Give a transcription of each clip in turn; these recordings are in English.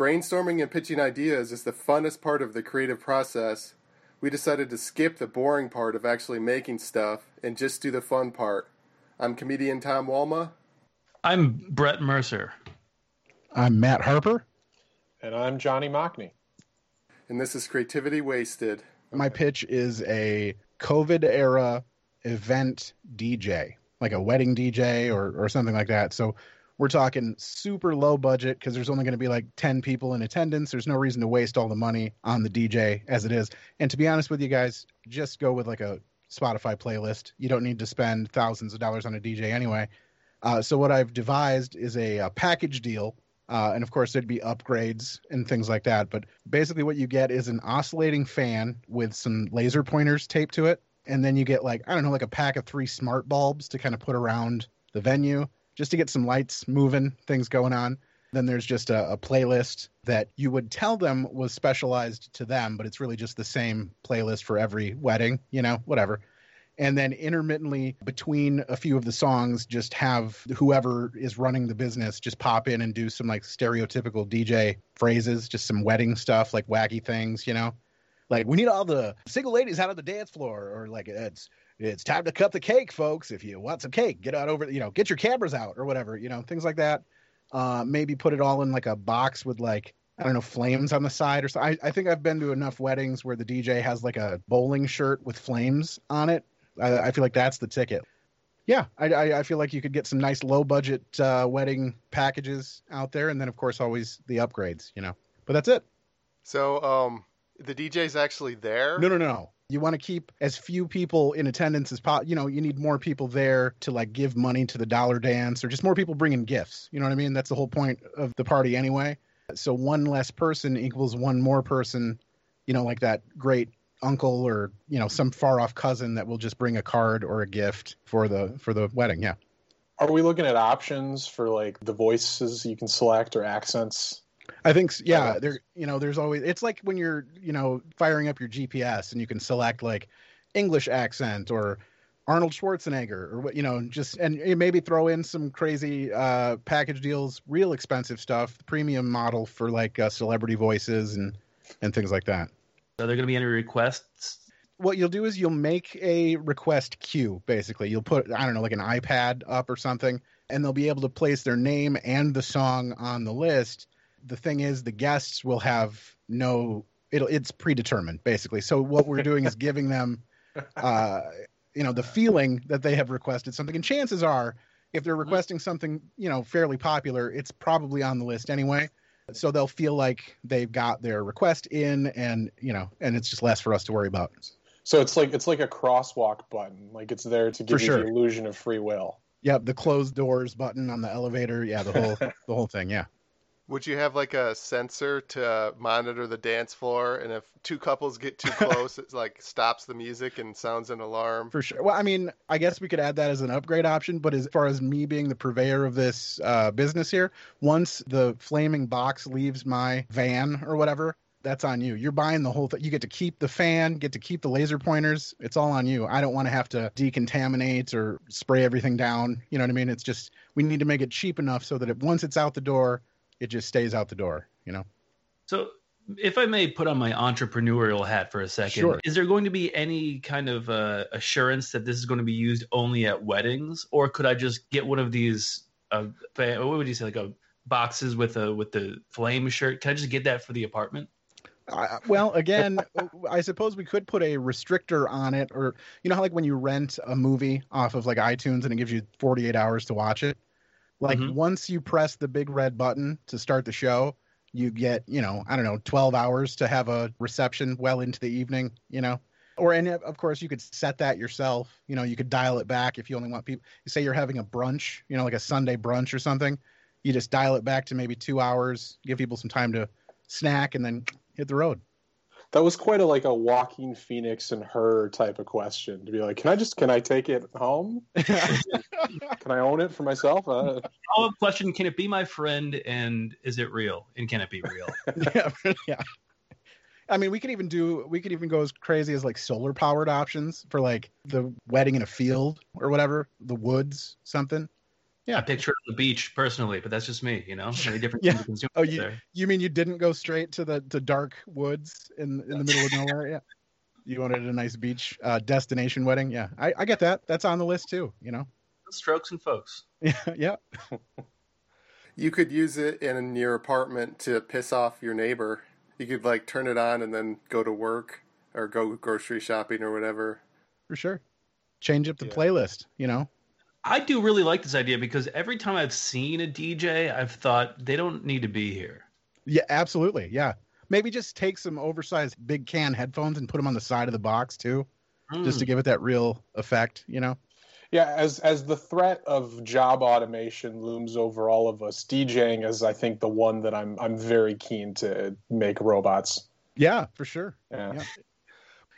brainstorming and pitching ideas is the funnest part of the creative process, we decided to skip the boring part of actually making stuff and just do the fun part. I'm comedian Tom Walma. I'm Brett Mercer. I'm Matt Harper. And I'm Johnny Mockney. And this is Creativity Wasted. My pitch is a COVID era event DJ, like a wedding DJ or, or something like that. So we're talking super low budget because there's only going to be like 10 people in attendance. There's no reason to waste all the money on the DJ as it is. And to be honest with you guys, just go with like a Spotify playlist. You don't need to spend thousands of dollars on a DJ anyway. Uh, so what I've devised is a, a package deal. Uh, and of course, there'd be upgrades and things like that. But basically, what you get is an oscillating fan with some laser pointers taped to it. And then you get like, I don't know, like a pack of three smart bulbs to kind of put around the venue just to get some lights moving, things going on. Then there's just a, a, playlist that you would tell them was specialized to them, but it's really just the same playlist for every wedding, you know, whatever. And then intermittently between a few of the songs, just have whoever is running the business just pop in and do some like stereotypical DJ phrases, just some wedding stuff, like wacky things, you know? Like, we need all the single ladies out on the dance floor, or like, it's it's time to cut the cake, folks. If you want some cake, get out over, you know, get your cameras out or whatever, you know, things like that. Uh, maybe put it all in like a box with like, I don't know, flames on the side or so. I, I think I've been to enough weddings where the DJ has like a bowling shirt with flames on it. I, I feel like that's the ticket. Yeah, I, I, I, feel like you could get some nice low budget uh, wedding packages out there, and then of course always the upgrades, you know. But that's it. So, um, the DJ's actually there? No, no, no. You want to keep as few people in attendance as possible. You know, you need more people there to like give money to the dollar dance or just more people bringing gifts. You know what I mean? That's the whole point of the party anyway. So one less person equals one more person, you know, like that great uncle or, you know, some far off cousin that will just bring a card or a gift for the for the wedding. Yeah. Are we looking at options for like the voices you can select or accents? I think yeah, there you know there's always it's like when you're you know firing up your GPS and you can select like English accent or Arnold Schwarzenegger or what you know just and maybe throw in some crazy uh, package deals, real expensive stuff, premium model for like uh, celebrity voices and and things like that. Are there going to be any requests? What you'll do is you'll make a request queue. Basically, you'll put I don't know like an iPad up or something, and they'll be able to place their name and the song on the list the thing is the guests will have no it'll it's predetermined basically. So what we're doing is giving them uh you know the feeling that they have requested something. And chances are if they're requesting something you know fairly popular it's probably on the list anyway. So they'll feel like they've got their request in and you know and it's just less for us to worry about. So it's like it's like a crosswalk button. Like it's there to give for you sure. the illusion of free will. Yep the closed doors button on the elevator. Yeah the whole the whole thing yeah would you have like a sensor to monitor the dance floor, and if two couples get too close, it like stops the music and sounds an alarm? For sure. Well, I mean, I guess we could add that as an upgrade option. But as far as me being the purveyor of this uh, business here, once the flaming box leaves my van or whatever, that's on you. You're buying the whole thing. You get to keep the fan, get to keep the laser pointers. It's all on you. I don't want to have to decontaminate or spray everything down. You know what I mean? It's just we need to make it cheap enough so that it, once it's out the door, it just stays out the door, you know? So if I may put on my entrepreneurial hat for a second, sure. is there going to be any kind of uh, assurance that this is going to be used only at weddings, or could I just get one of these? Uh, what would you say, like a boxes with a with the flame shirt? Can I just get that for the apartment? Uh, well, again, I suppose we could put a restrictor on it, or you know how like when you rent a movie off of like iTunes and it gives you 48 hours to watch it. Like mm-hmm. once you press the big red button to start the show, you get, you know, I don't know, 12 hours to have a reception well into the evening, you know. Or and of course you could set that yourself. You know, you could dial it back if you only want people. Say you're having a brunch, you know, like a Sunday brunch or something. You just dial it back to maybe 2 hours, give people some time to snack and then hit the road that was quite a like a Joaquin Phoenix and her type of question to be like, can I just can I take it home? can I own it for myself? Uh, Follow-up question: Can it be my friend? And is it real? And can it be real? yeah, yeah. I mean, we could even do we could even go as crazy as like solar powered options for like the wedding in a field or whatever, the woods, something. Yeah, I picture it the beach personally, but that's just me. You know, many different Yeah. kinds Oh, you there. you mean you didn't go straight to the the dark woods in in the middle of nowhere? Yeah. You wanted a nice beach uh, destination wedding. Yeah, I, I get that. That's on the list too. You know. Strokes and folks. Yeah, yeah. You could use it in your apartment to piss off your neighbor. You could like turn it on and then go to work or go grocery shopping or whatever. for sure. Change up the Yeah. playlist. You know. I do really like this idea because every time I've seen a DJ, I've thought they don't need to be here. Yeah, absolutely. Yeah. Maybe just take some oversized big can headphones and put them on the side of the box too, just to Mm. give it that real effect. You know. Yeah, as as the threat of job automation looms over all of us, DJing is I think the one that I'm I'm very keen to make robots. Yeah, for sure. Yeah. Yeah.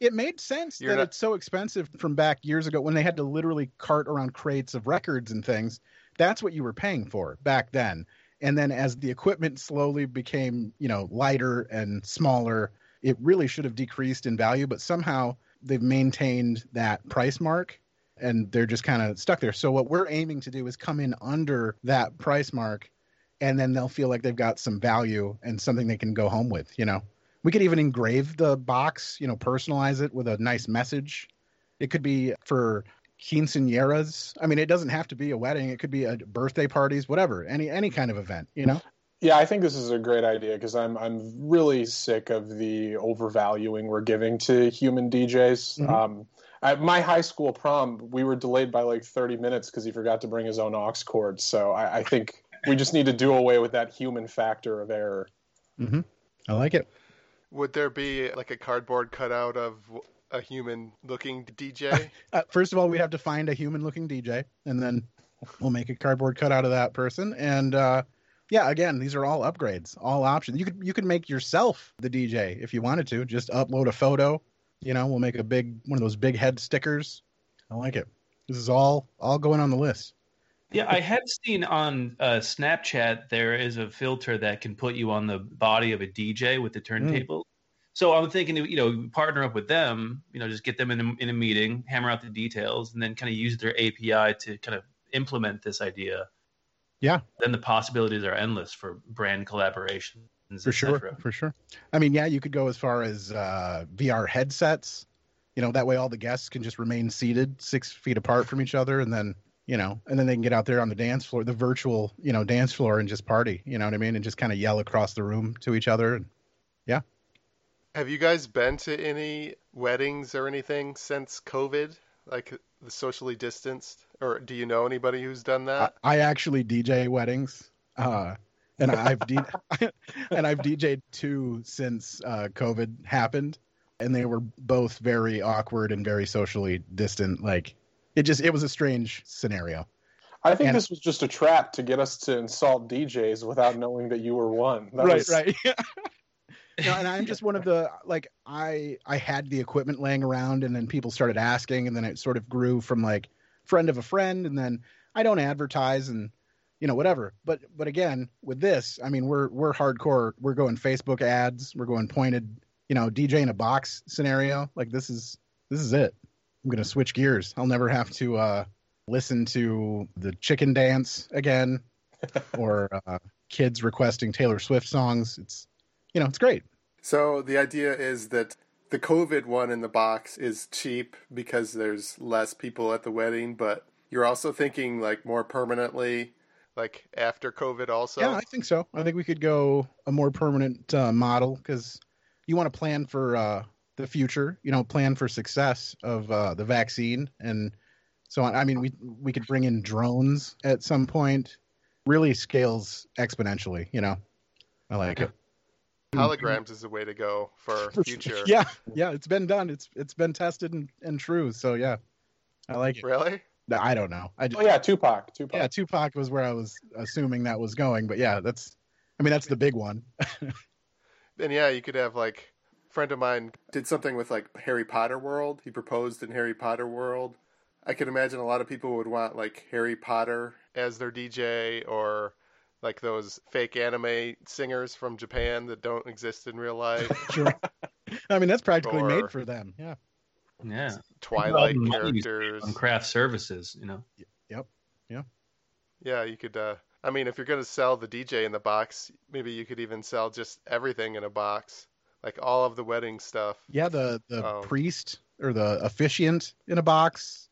It made sense You're that not- it's so expensive from back years ago when they had to literally cart around crates of records and things. That's what you were paying for back then. And then as the equipment slowly became, you know, lighter and smaller, it really should have decreased in value, but somehow they've maintained that price mark and they're just kind of stuck there. So what we're aiming to do is come in under that price mark and then they'll feel like they've got some value and something they can go home with, you know. We could even engrave the box, you know, personalize it with a nice message. It could be for quinceañeras. I mean, it doesn't have to be a wedding. It could be a birthday parties, whatever, any any kind of event, you know. Yeah, I think this is a great idea because I'm I'm really sick of the overvaluing we're giving to human DJs. Mhm. Um, at my high school prom, we were delayed by like 30 minutes because he forgot to bring his own aux cord. So I, I think we just need to do away with that human factor of error. I like it. Would there be like a cardboard cutout of a human looking DJ? Uh, first of all, we'd have to find a human-looking DJ, and then we'll make a cardboard cutout of that person. And uh, yeah, again, these are all upgrades, all options. You could you could make yourself the DJ if you wanted to. Just upload a photo. You know, we'll make a big one of those big head stickers. I like it. This is all all going on the list. Yeah, I have seen on uh, Snapchat there is a filter that can put you on the body of a DJ with the turntable. So I'm thinking, you know, partner up with them, you know, just get them in a, in a meeting, hammer out the details, and then kind of use their API to kind of implement this idea. Yeah. Then the possibilities are endless for brand collaborations. For sure for sure. I mean yeah you could go as far as uh vr headsets. You know that way all the guests can just remain seated six feet apart from each other and then you know and then they can get out there on the dance floor the virtual you know dance floor and just party. You know what i mean? And just kind of yell across the room to each other and yeah. Have you guys been to any weddings or anything since COVID? Like the socially distanced? Or do you know anybody who's done I, that? I actually dj weddings. Uh and i've D- and i've dj'd two since uh covid happened. And they were both very awkward and very socially distant. Like it just it was a strange scenario. I think And- this was just a trap to get us to insult DJs without knowing that you were one. That right was- right. No, and i'm just one of the like i i had the equipment laying around and then people started asking and then it sort of grew from like friend of a friend and then i don't advertise and you know whatever. But but again with this i mean we're we're hardcore we're going facebook ads we're going pointed you know dj in a box scenario. Like this is this is it. I'm gonna switch gears. I'll never have to uh listen to the chicken dance again or uh, kids requesting taylor swift songs. It's you know it's great. So the idea is that the COVID one in the box is cheap because there's less people at the wedding, but you're also thinking like more permanently, like after COVID also. yeah i think so. I think we could go a more permanent uh, model because you want to plan for uh, the future you know plan for success of uh, the vaccine. And so on i mean we we could bring in drones at some point. Really scales exponentially you know? I like it. Holograms is the way to go for future. yeah yeah it's been done. It's it's been tested and, and true. So yeah i like it. Really? I don't know i just, Oh yeah, Tupac. Tupac. yeah tupac was where i was assuming that was going but yeah that's i mean that's the big one Then yeah, you could have like a friend of mine did something with like Harry Potter World. He proposed in Harry Potter World. I could imagine a lot of people would want like Harry Potter as their DJ or like those fake anime singers from Japan that don't exist in real life. sure i mean that's practically Or- made for them yeah Yeah. Twilight Well, money you save characters. on craft services, you know. Yep. Yeah, Yeah, you could. Uh, I mean, if you're gonna sell the DJ in the box, maybe you could even sell just everything in a box, like all of the wedding stuff. Yeah, the the Um, priest or the officiant in a box.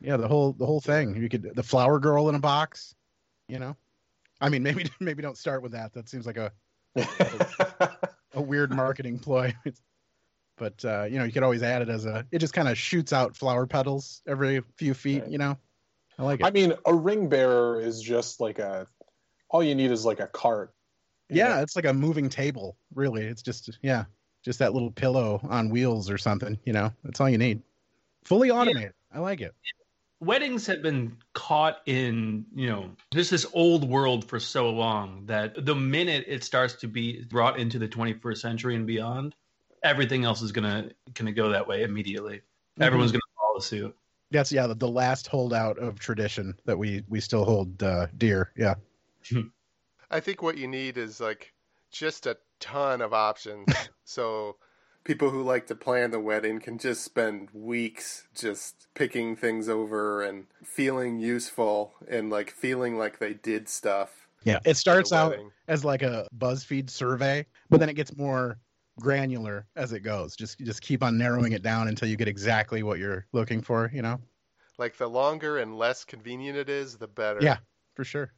Yeah, the whole the whole thing. You could the flower girl in a box. You know, I mean, maybe maybe don't start with that. That seems like a a weird marketing ploy. But uh, you know, you could always add it as a. It just kind of shoots out flower petals every few feet. Right. You know, I like it. I mean, a ring bearer is just like a. All you need is like a cart. yeah, know? it's like a moving table. Really, it's just yeah, just that little pillow on wheels or something. You know, that's all you need. Fully automated. I like it. weddings have been caught in you know just this old world for so long that the minute it starts to be brought into the 21st century and beyond everything else is gonna gonna go that way immediately everyone's gonna follow suit That's yeah, the, the last holdout of tradition that we we still hold uh, dear. Yeah. I think what you need is like just a ton of options. so people who like to plan the wedding can just spend weeks just picking things over and feeling useful and like feeling like they did stuff. Yeah. It starts out as like a BuzzFeed survey, but then it gets more granular as it goes. Just just keep on narrowing it down until you get exactly what you're looking for, you know? like the longer and less convenient it is, the better. Yeah. For sure.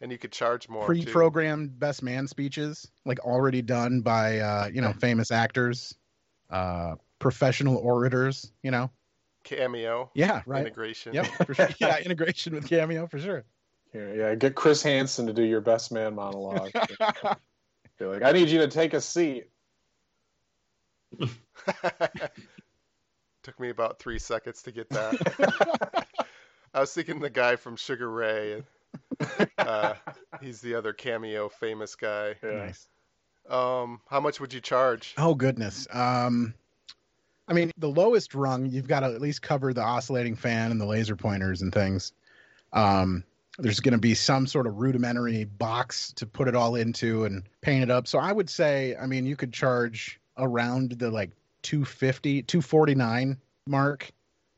and you could charge more. Pre-programmed best man speeches, like already done by uh, you know, famous actors, uh professional orators, you know. cameo Yeah, right. integration. Yep, for sure. Yeah, integration with Cameo for sure. Here, yeah, get Chris Hansen to do your best man monologue. Be like, I need you to take a seat. Took me about three seconds to get that. I was thinking the guy from Sugar Ray. And, uh, he's the other cameo famous guy. Yeah. Nice. Um, how much would you charge? Oh goodness. Um, I mean, the lowest rung, you've got to at least cover the oscillating fan and the laser pointers and things. Um, there's going to be some sort of rudimentary box to put it all into and paint it up. So I would say, I mean, you could charge around the like 250, 249 mark.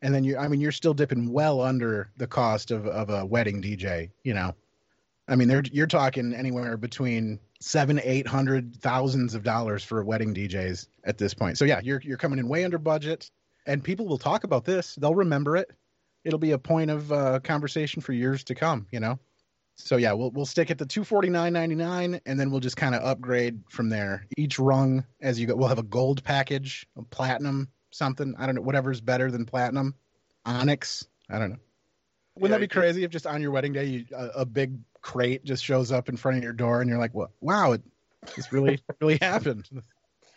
And then you, I mean, you're still dipping well under the cost of, of a wedding DJ, you know? I mean, they're, you're talking anywhere between seven, eight hundred thousands of dollars for wedding DJs at this point. So yeah, you're you're coming in way under budget, and people will talk about this. They'll remember it. It'll be a point of uh, conversation for years to come. You know. So yeah, we'll we'll stick at the two forty nine ninety nine, and then we'll just kind of upgrade from there. Each rung as you go, we'll have a gold package, a platinum, something. I don't know, whatever's better than platinum, onyx. I don't know. Wouldn't Yeah, that be you could- crazy if just on your wedding day, you, a, a big crate just shows up in front of your door, and you're like, "What? Wow, it, this really really happened."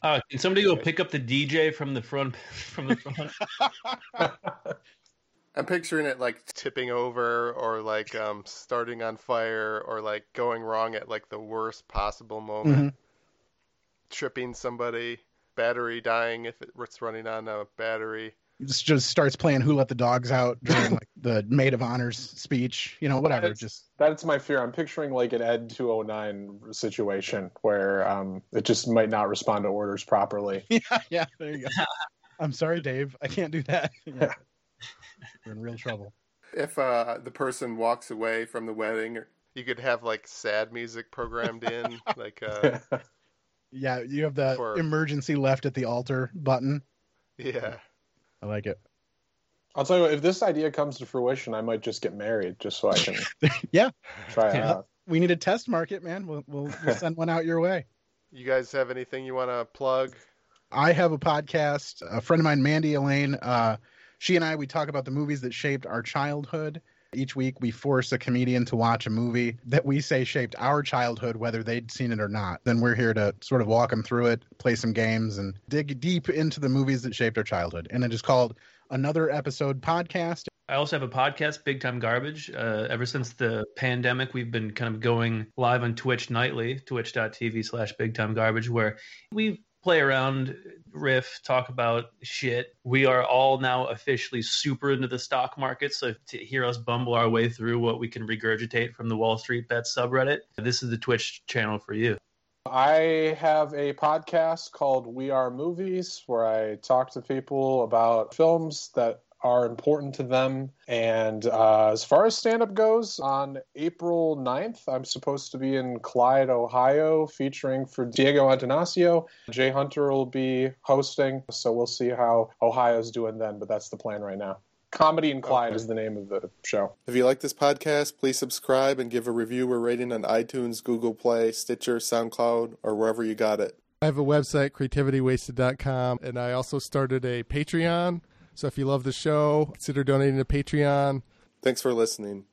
uh, can somebody go pick up the dj from the front from the front I'm picturing it like tipping over or like um, starting on fire or like going wrong at like the worst possible moment. Mhm. Tripping somebody, battery dying if it's running on a battery. Just just starts playing "Who Let the Dogs Out" during like the maid of honors speech. You know, whatever. It's- Just That's my fear. I'm picturing like an Ed 209 situation where um, it just might not respond to orders properly. yeah, yeah. There you go. I'm sorry, Dave. I can't do that. Yeah. We're in real trouble. If uh, the person walks away from the wedding, or you could have like sad music programmed in, like uh, Yeah, you have the For- emergency left at the altar button. yeah. I like it. I'll tell you what, if this idea comes to fruition, I might just get married just so I can Yeah. try it Yeah. out. We need a test market, man. We'll, we'll, we'll send one out your way. You guys have anything you want to plug? I have a podcast. A friend of mine, Mandy Elaine, uh, she and I, we talk about the movies that shaped our childhood. Each week, we force a comedian to watch a movie that we say shaped our childhood, whether they'd seen it or not. Then we're here to sort of walk them through it, play some games, and dig deep into the movies that shaped our childhood. And it is called Another Episode Podcast. I also have a podcast, Big Time Garbage. Uh, ever since the pandemic, we've been kind of going live on Twitch nightly, twitch.tv slash Big Time Garbage, where we play around, riff, talk about shit. We are all now officially super into the stock market. So to hear us bumble our way through what we can regurgitate from the Wall Street Bet subreddit, this is the Twitch channel for you. I have a podcast called We Are Movies where I talk to people about films that are important to them. And uh, as far as stand up goes, on April 9th, I'm supposed to be in Clyde, Ohio, featuring for Diego Antanasio. Jay Hunter will be hosting, so we'll see how Ohio's doing then, but that's the plan right now. Comedy in Clyde Okay. is the name of the show. If you like this podcast, please subscribe and give a review or rating on iTunes, Google Play, Stitcher, SoundCloud, or wherever you got it. I have a website, creativitywasted.com, and I also started a Patreon. So if you love the show, consider donating to Patreon. Thanks for listening.